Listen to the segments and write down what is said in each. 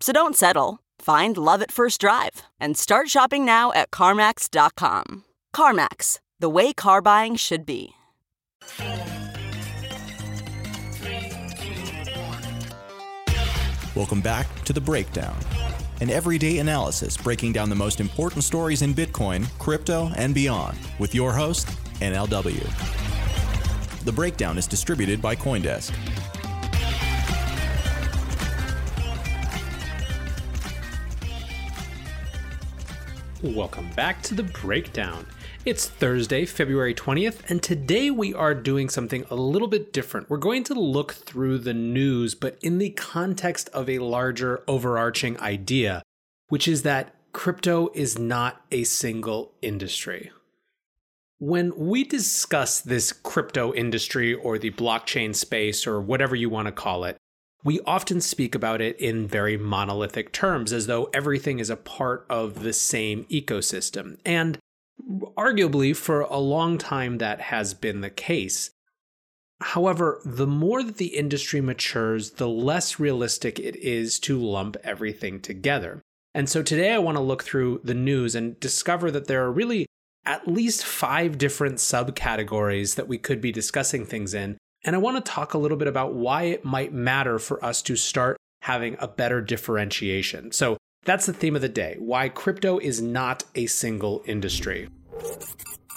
So don't settle. Find love at first drive and start shopping now at CarMax.com. CarMax, the way car buying should be. Welcome back to The Breakdown, an everyday analysis breaking down the most important stories in Bitcoin, crypto, and beyond with your host, NLW. The Breakdown is distributed by Coindesk. Welcome back to the breakdown. It's Thursday, February 20th, and today we are doing something a little bit different. We're going to look through the news, but in the context of a larger overarching idea, which is that crypto is not a single industry. When we discuss this crypto industry or the blockchain space or whatever you want to call it, we often speak about it in very monolithic terms, as though everything is a part of the same ecosystem. And arguably, for a long time, that has been the case. However, the more that the industry matures, the less realistic it is to lump everything together. And so today I want to look through the news and discover that there are really at least five different subcategories that we could be discussing things in and I want to talk a little bit about why it might matter for us to start having a better differentiation. So that's the theme of the day why crypto is not a single industry.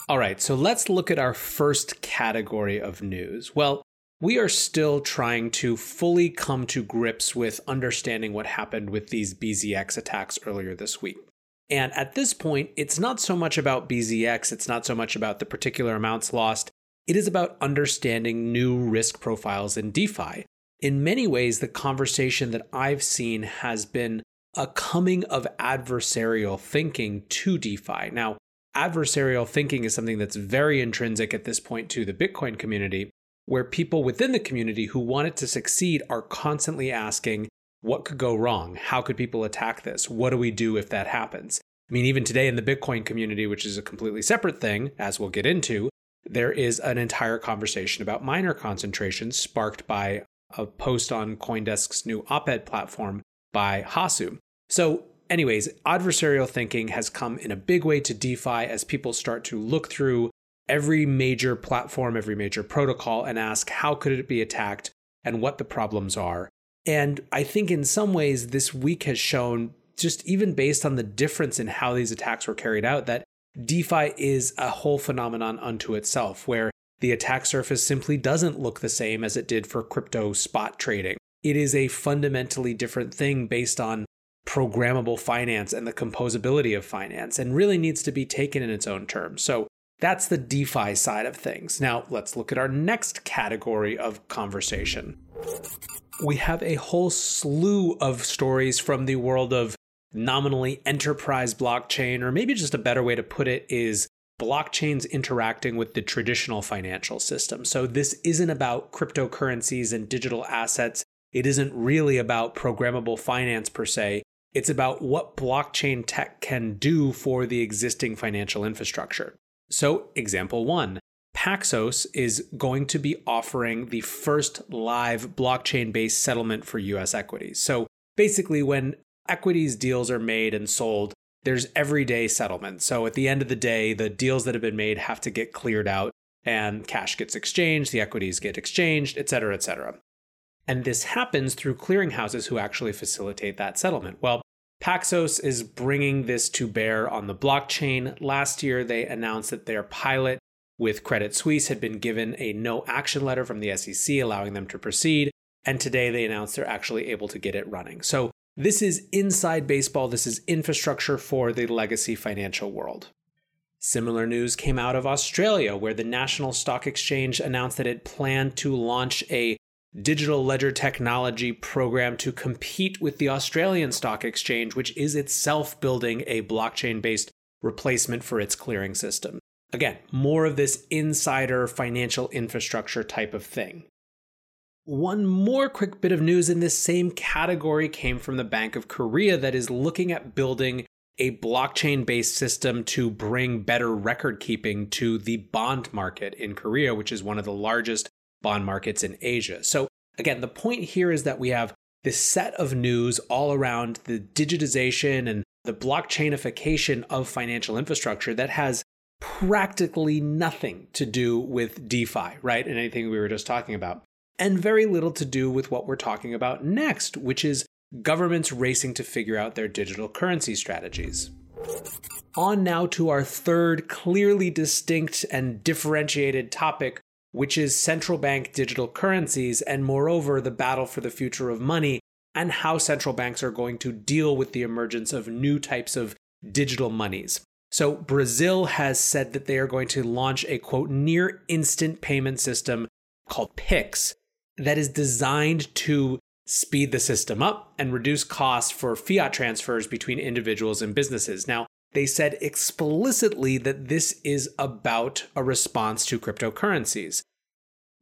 All right, so let's look at our first category of news. Well, we are still trying to fully come to grips with understanding what happened with these BZX attacks earlier this week. And at this point, it's not so much about BZX, it's not so much about the particular amounts lost, it is about understanding new risk profiles in DeFi. In many ways, the conversation that I've seen has been a coming of adversarial thinking to DeFi. Now, adversarial thinking is something that's very intrinsic at this point to the Bitcoin community, where people within the community who want it to succeed are constantly asking, what could go wrong? How could people attack this? What do we do if that happens? I mean, even today in the Bitcoin community, which is a completely separate thing, as we'll get into, there is an entire conversation about miner concentration sparked by a post on Coindesk's new op ed platform by Hasu. So, anyways, adversarial thinking has come in a big way to DeFi as people start to look through every major platform, every major protocol, and ask how could it be attacked and what the problems are. And I think in some ways, this week has shown, just even based on the difference in how these attacks were carried out, that DeFi is a whole phenomenon unto itself, where the attack surface simply doesn't look the same as it did for crypto spot trading. It is a fundamentally different thing based on programmable finance and the composability of finance, and really needs to be taken in its own terms. So that's the DeFi side of things. Now, let's look at our next category of conversation. We have a whole slew of stories from the world of nominally enterprise blockchain, or maybe just a better way to put it is blockchains interacting with the traditional financial system. So this isn't about cryptocurrencies and digital assets. It isn't really about programmable finance per se. It's about what blockchain tech can do for the existing financial infrastructure. So, example one Paxos is going to be offering the first live blockchain based settlement for US equities. So, basically, when equities deals are made and sold, there's everyday settlement. So at the end of the day, the deals that have been made have to get cleared out and cash gets exchanged, the equities get exchanged, et cetera, et cetera. And this happens through clearinghouses who actually facilitate that settlement. Well, Paxos is bringing this to bear on the blockchain. Last year, they announced that their pilot with Credit Suisse had been given a no action letter from the SEC allowing them to proceed. And today they announced they're actually able to get it running. So this is inside baseball. This is infrastructure for the legacy financial world. Similar news came out of Australia, where the National Stock Exchange announced that it planned to launch a digital ledger technology program to compete with the Australian Stock Exchange, which is itself building a blockchain based replacement for its clearing system. Again, more of this insider financial infrastructure type of thing. One more quick bit of news in this same category came from the Bank of Korea that is looking at building a blockchain based system to bring better record keeping to the bond market in Korea, which is one of the largest bond markets in Asia. So, again, the point here is that we have this set of news all around the digitization and the blockchainification of financial infrastructure that has practically nothing to do with DeFi, right? And anything we were just talking about. And very little to do with what we're talking about next, which is governments racing to figure out their digital currency strategies. On now to our third clearly distinct and differentiated topic, which is central bank digital currencies, and moreover, the battle for the future of money and how central banks are going to deal with the emergence of new types of digital monies. So, Brazil has said that they are going to launch a quote near instant payment system called Pix that is designed to speed the system up and reduce costs for fiat transfers between individuals and businesses. Now, they said explicitly that this is about a response to cryptocurrencies.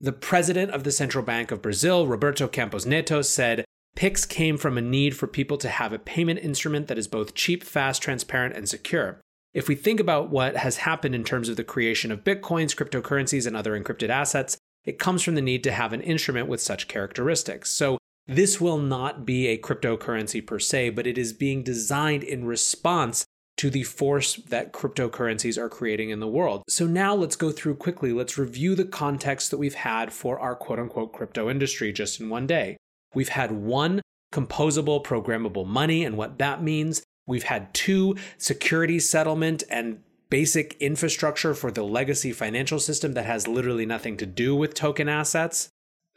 The president of the Central Bank of Brazil, Roberto Campos Neto, said Pix came from a need for people to have a payment instrument that is both cheap, fast, transparent, and secure. If we think about what has happened in terms of the creation of bitcoins, cryptocurrencies, and other encrypted assets, it comes from the need to have an instrument with such characteristics. So, this will not be a cryptocurrency per se, but it is being designed in response to the force that cryptocurrencies are creating in the world. So now let's go through quickly. Let's review the context that we've had for our quote unquote crypto industry just in one day. We've had one composable programmable money and what that means. We've had two security settlement and basic infrastructure for the legacy financial system that has literally nothing to do with token assets.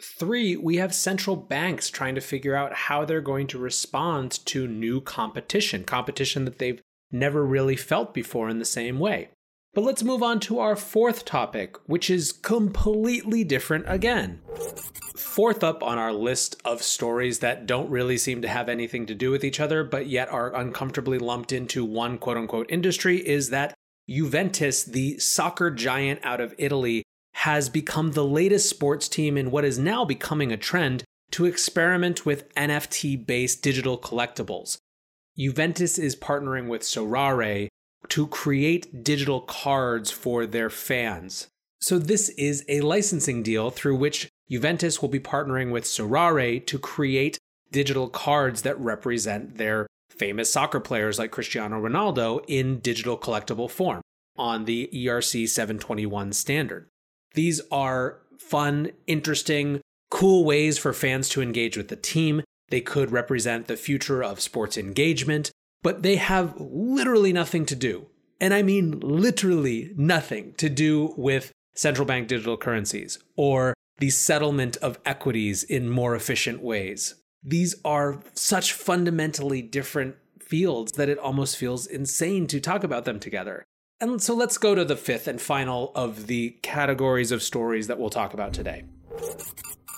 Three, we have central banks trying to figure out how they're going to respond to new competition, competition that they've never really felt before in the same way. But let's move on to our fourth topic, which is completely different again. Fourth up on our list of stories that don't really seem to have anything to do with each other, but yet are uncomfortably lumped into one quote unquote industry is that Juventus, the soccer giant out of Italy, has become the latest sports team in what is now becoming a trend to experiment with NFT based digital collectibles. Juventus is partnering with Sorare to create digital cards for their fans. So, this is a licensing deal through which Juventus will be partnering with Sorare to create digital cards that represent their famous soccer players like Cristiano Ronaldo in digital collectible form on the ERC 721 standard. These are fun, interesting, cool ways for fans to engage with the team. They could represent the future of sports engagement, but they have literally nothing to do, and I mean literally nothing to do with central bank digital currencies or the settlement of equities in more efficient ways. These are such fundamentally different fields that it almost feels insane to talk about them together. And so let's go to the fifth and final of the categories of stories that we'll talk about today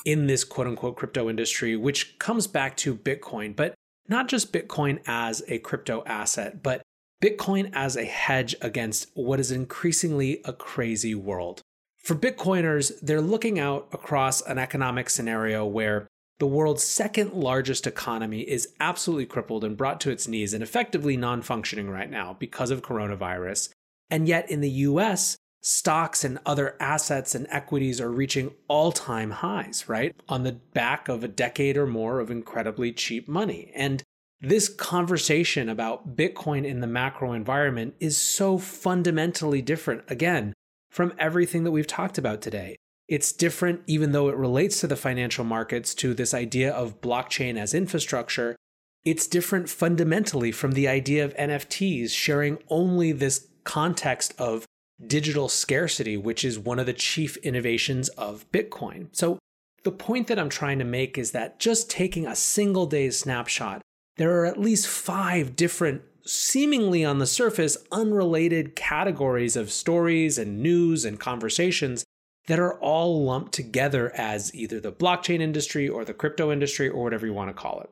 in this quote unquote crypto industry, which comes back to Bitcoin, but not just Bitcoin as a crypto asset, but Bitcoin as a hedge against what is increasingly a crazy world. For Bitcoiners, they're looking out across an economic scenario where the world's second largest economy is absolutely crippled and brought to its knees and effectively non functioning right now because of coronavirus. And yet in the US, stocks and other assets and equities are reaching all time highs, right? On the back of a decade or more of incredibly cheap money. And this conversation about Bitcoin in the macro environment is so fundamentally different, again, from everything that we've talked about today. It's different, even though it relates to the financial markets, to this idea of blockchain as infrastructure. it's different fundamentally from the idea of NFTs sharing only this context of digital scarcity, which is one of the chief innovations of Bitcoin. So, the point that I'm trying to make is that just taking a single day's snapshot, there are at least five different, seemingly on the surface, unrelated categories of stories and news and conversations that are all lumped together as either the blockchain industry or the crypto industry or whatever you want to call it.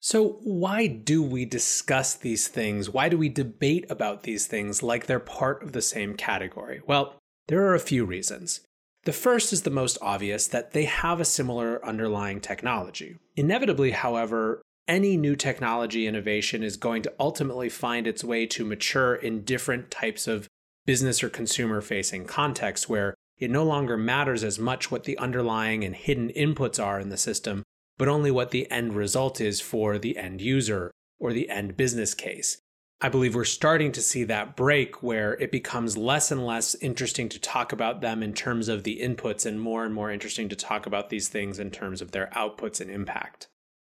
So, why do we discuss these things? Why do we debate about these things like they're part of the same category? Well, there are a few reasons. The first is the most obvious that they have a similar underlying technology. Inevitably, however, any new technology innovation is going to ultimately find its way to mature in different types of business or consumer facing contexts where it no longer matters as much what the underlying and hidden inputs are in the system, but only what the end result is for the end user or the end business case. I believe we're starting to see that break where it becomes less and less interesting to talk about them in terms of the inputs and more and more interesting to talk about these things in terms of their outputs and impact.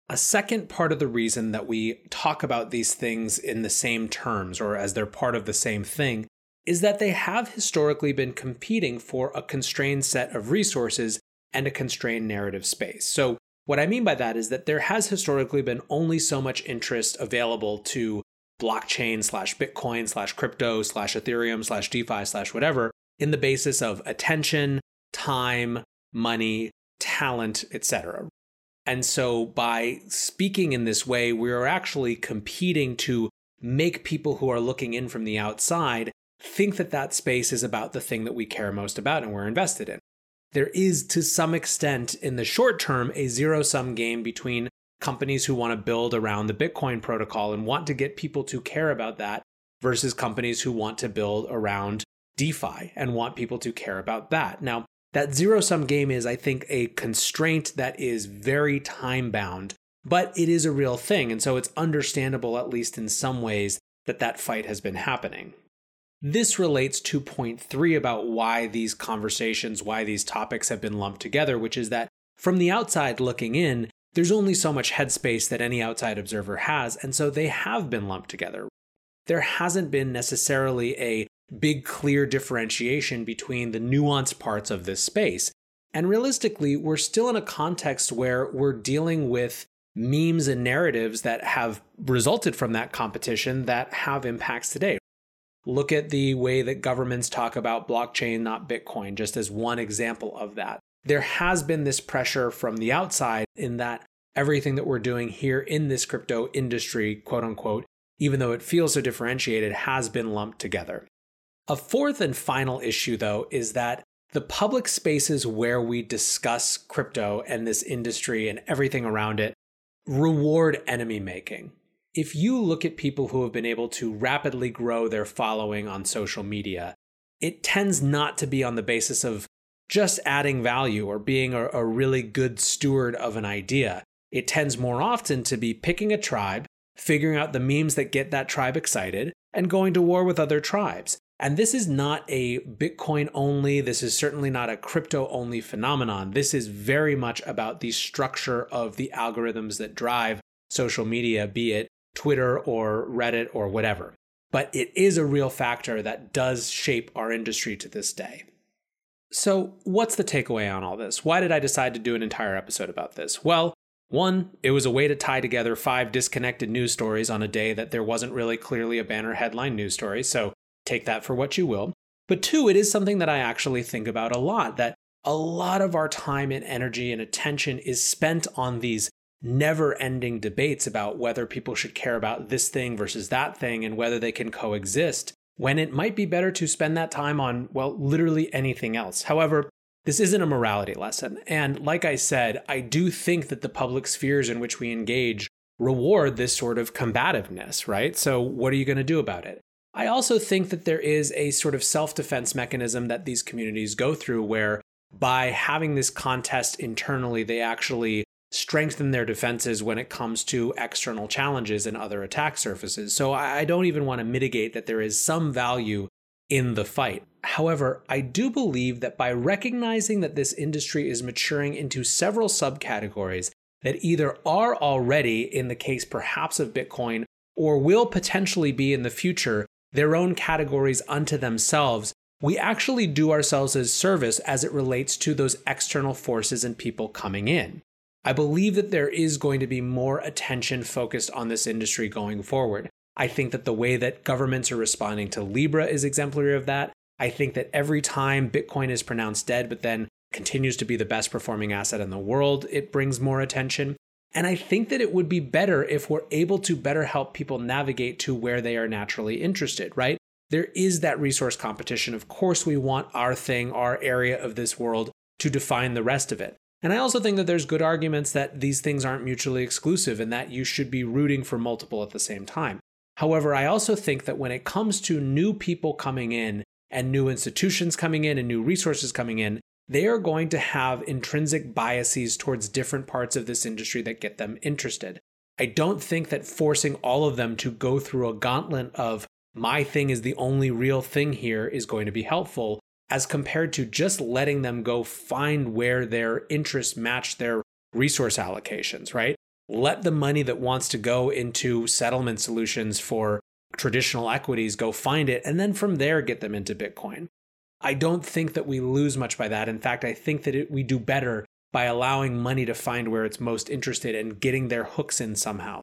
A second part of the reason that we talk about these things in the same terms or as they're part of the same thing is that they have historically been competing for a constrained set of resources and a constrained narrative space. So, what I mean by that is that there has historically been only so much interest available to blockchain slash Bitcoin slash crypto slash Ethereum slash DeFi slash whatever in the basis of attention, time, money, talent, etc. And so by speaking in this way, we are actually competing to make people who are looking in from the outside think that that space is about the thing that we care most about and we're invested in there is to some extent in the short term a zero sum game between companies who want to build around the Bitcoin protocol and want to get people to care about that versus companies who want to build around DeFi and want people to care about that. Now, that zero sum game is, I think, a constraint that is very time bound, but it is a real thing. And so it's understandable, at least in some ways, that that fight has been happening. This relates to point three about why these conversations, why these topics have been lumped together, which is that from the outside looking in, there's only so much headspace that any outside observer has, and so they have been lumped together. There hasn't been necessarily a big, clear differentiation between the nuanced parts of this space. And realistically, we're still in a context where we're dealing with memes and narratives that have resulted from that competition that have impacts today. Look at the way that governments talk about blockchain, not Bitcoin, just as one example of that. There has been this pressure from the outside in that everything that we're doing here in this crypto industry, quote unquote, even though it feels so differentiated, has been lumped together. A fourth and final issue, though, is that the public spaces where we discuss crypto and this industry and everything around it reward enemy making if you look at people who have been able to rapidly grow their following on social media, it tends not to be on the basis of just adding value or being a, a, really good steward of an idea. It tends more often to be picking a tribe, figuring out the memes that get that tribe excited, and going to war with other tribes. And this is not a Bitcoin only, this is certainly not a crypto only phenomenon. This is very much about the structure of the algorithms that drive social media, be it Twitter or Reddit or whatever. But it is a real factor that does shape our industry to this day. So, what's the takeaway on all this? Why did I decide to do an entire episode about this? Well, one, it was a way to tie together five disconnected news stories on a day that there wasn't really clearly a banner headline news story, so take that for what you will. But two, it is something that I actually think about a lot that a lot of our time and energy and attention is spent on these never ending debates about whether people should care about this thing versus that thing and whether they can coexist, when it might be better to spend that time on, well, literally anything else. However, this isn't a morality lesson. And like I said, I do think that the public spheres in which we engage reward this sort of combativeness, right? So, what are you going to do about it? I also think that there is a sort of self defense mechanism that these communities go through where by having this contest internally, they actually strengthen their defenses when it comes to external challenges and other attack surfaces. So I don't even want to mitigate that there is some value in the fight. However, I do believe that by recognizing that this industry is maturing into several subcategories that either are already, in the case perhaps of Bitcoin, or will potentially be in the future, their own categories unto themselves, we actually do ourselves a service as it relates to those external forces and people coming in. I believe that there is going to be more attention focused on this industry going forward. I think that the way that governments are responding to Libra is exemplary of that. I think that every time Bitcoin is pronounced dead, but then continues to be the best performing asset in the world, it brings more attention. And I think that it would be better if we're able to better help people navigate to where they are naturally interested, right? There is that resource competition. Of course, we want our thing, our area of this world to define the rest of it. And I also think that there's good arguments that these things aren't mutually exclusive and that you should be rooting for multiple at the same time. However, I also think that when it comes to new people coming in and new institutions coming in and new resources coming in, they are going to have intrinsic biases towards different parts of this industry that get them interested. I don't think that forcing all of them to go through a gauntlet of my thing is the only real thing here is going to be helpful as compared to just letting them go find where their interests match their resource allocations, right? Let the money that wants to go into settlement solutions for traditional equities go find it and then from there get them into Bitcoin. I don't think that we lose much by that. In fact, I think that it, we do better by allowing money to find where it's most interested and getting their hooks in somehow.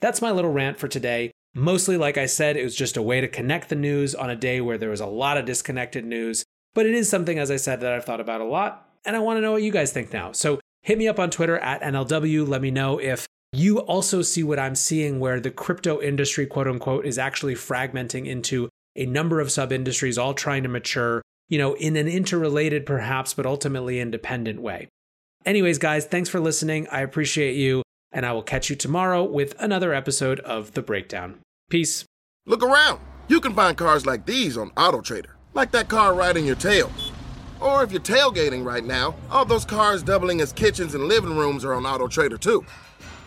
That's my little rant for today. Mostly, like I said, it was just a way to connect the news on a day where there was a lot of disconnected news. But it is something, as I said, that I've thought about a lot. And I want to know what you guys think now. So hit me up on Twitter at NLW. Let me know if you also see what I'm seeing where the crypto industry, quote unquote, is actually fragmenting into a number of sub industries, all trying to mature you know, in an interrelated perhaps, but ultimately independent way. Anyways, guys, thanks for listening. I appreciate you, and I will catch you tomorrow with another episode of The Breakdown. Peace. Look around. You can find cars like these on AutoTrader, like that car riding your tail. Or if you're tailgating right now, all those cars doubling as kitchens and living rooms are on AutoTrader too.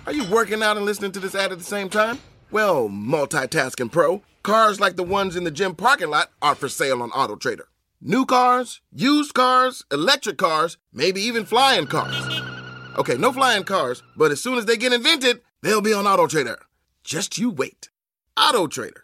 Are you working out and listening to this ad at the same time? Well, multitasking pro, cars like the ones in the gym parking lot are for sale on AutoTrader. New cars, used cars, electric cars, maybe even flying cars. Okay, no flying cars, but as soon as they get invented, they'll be on AutoTrader. Just you wait. AutoTrader.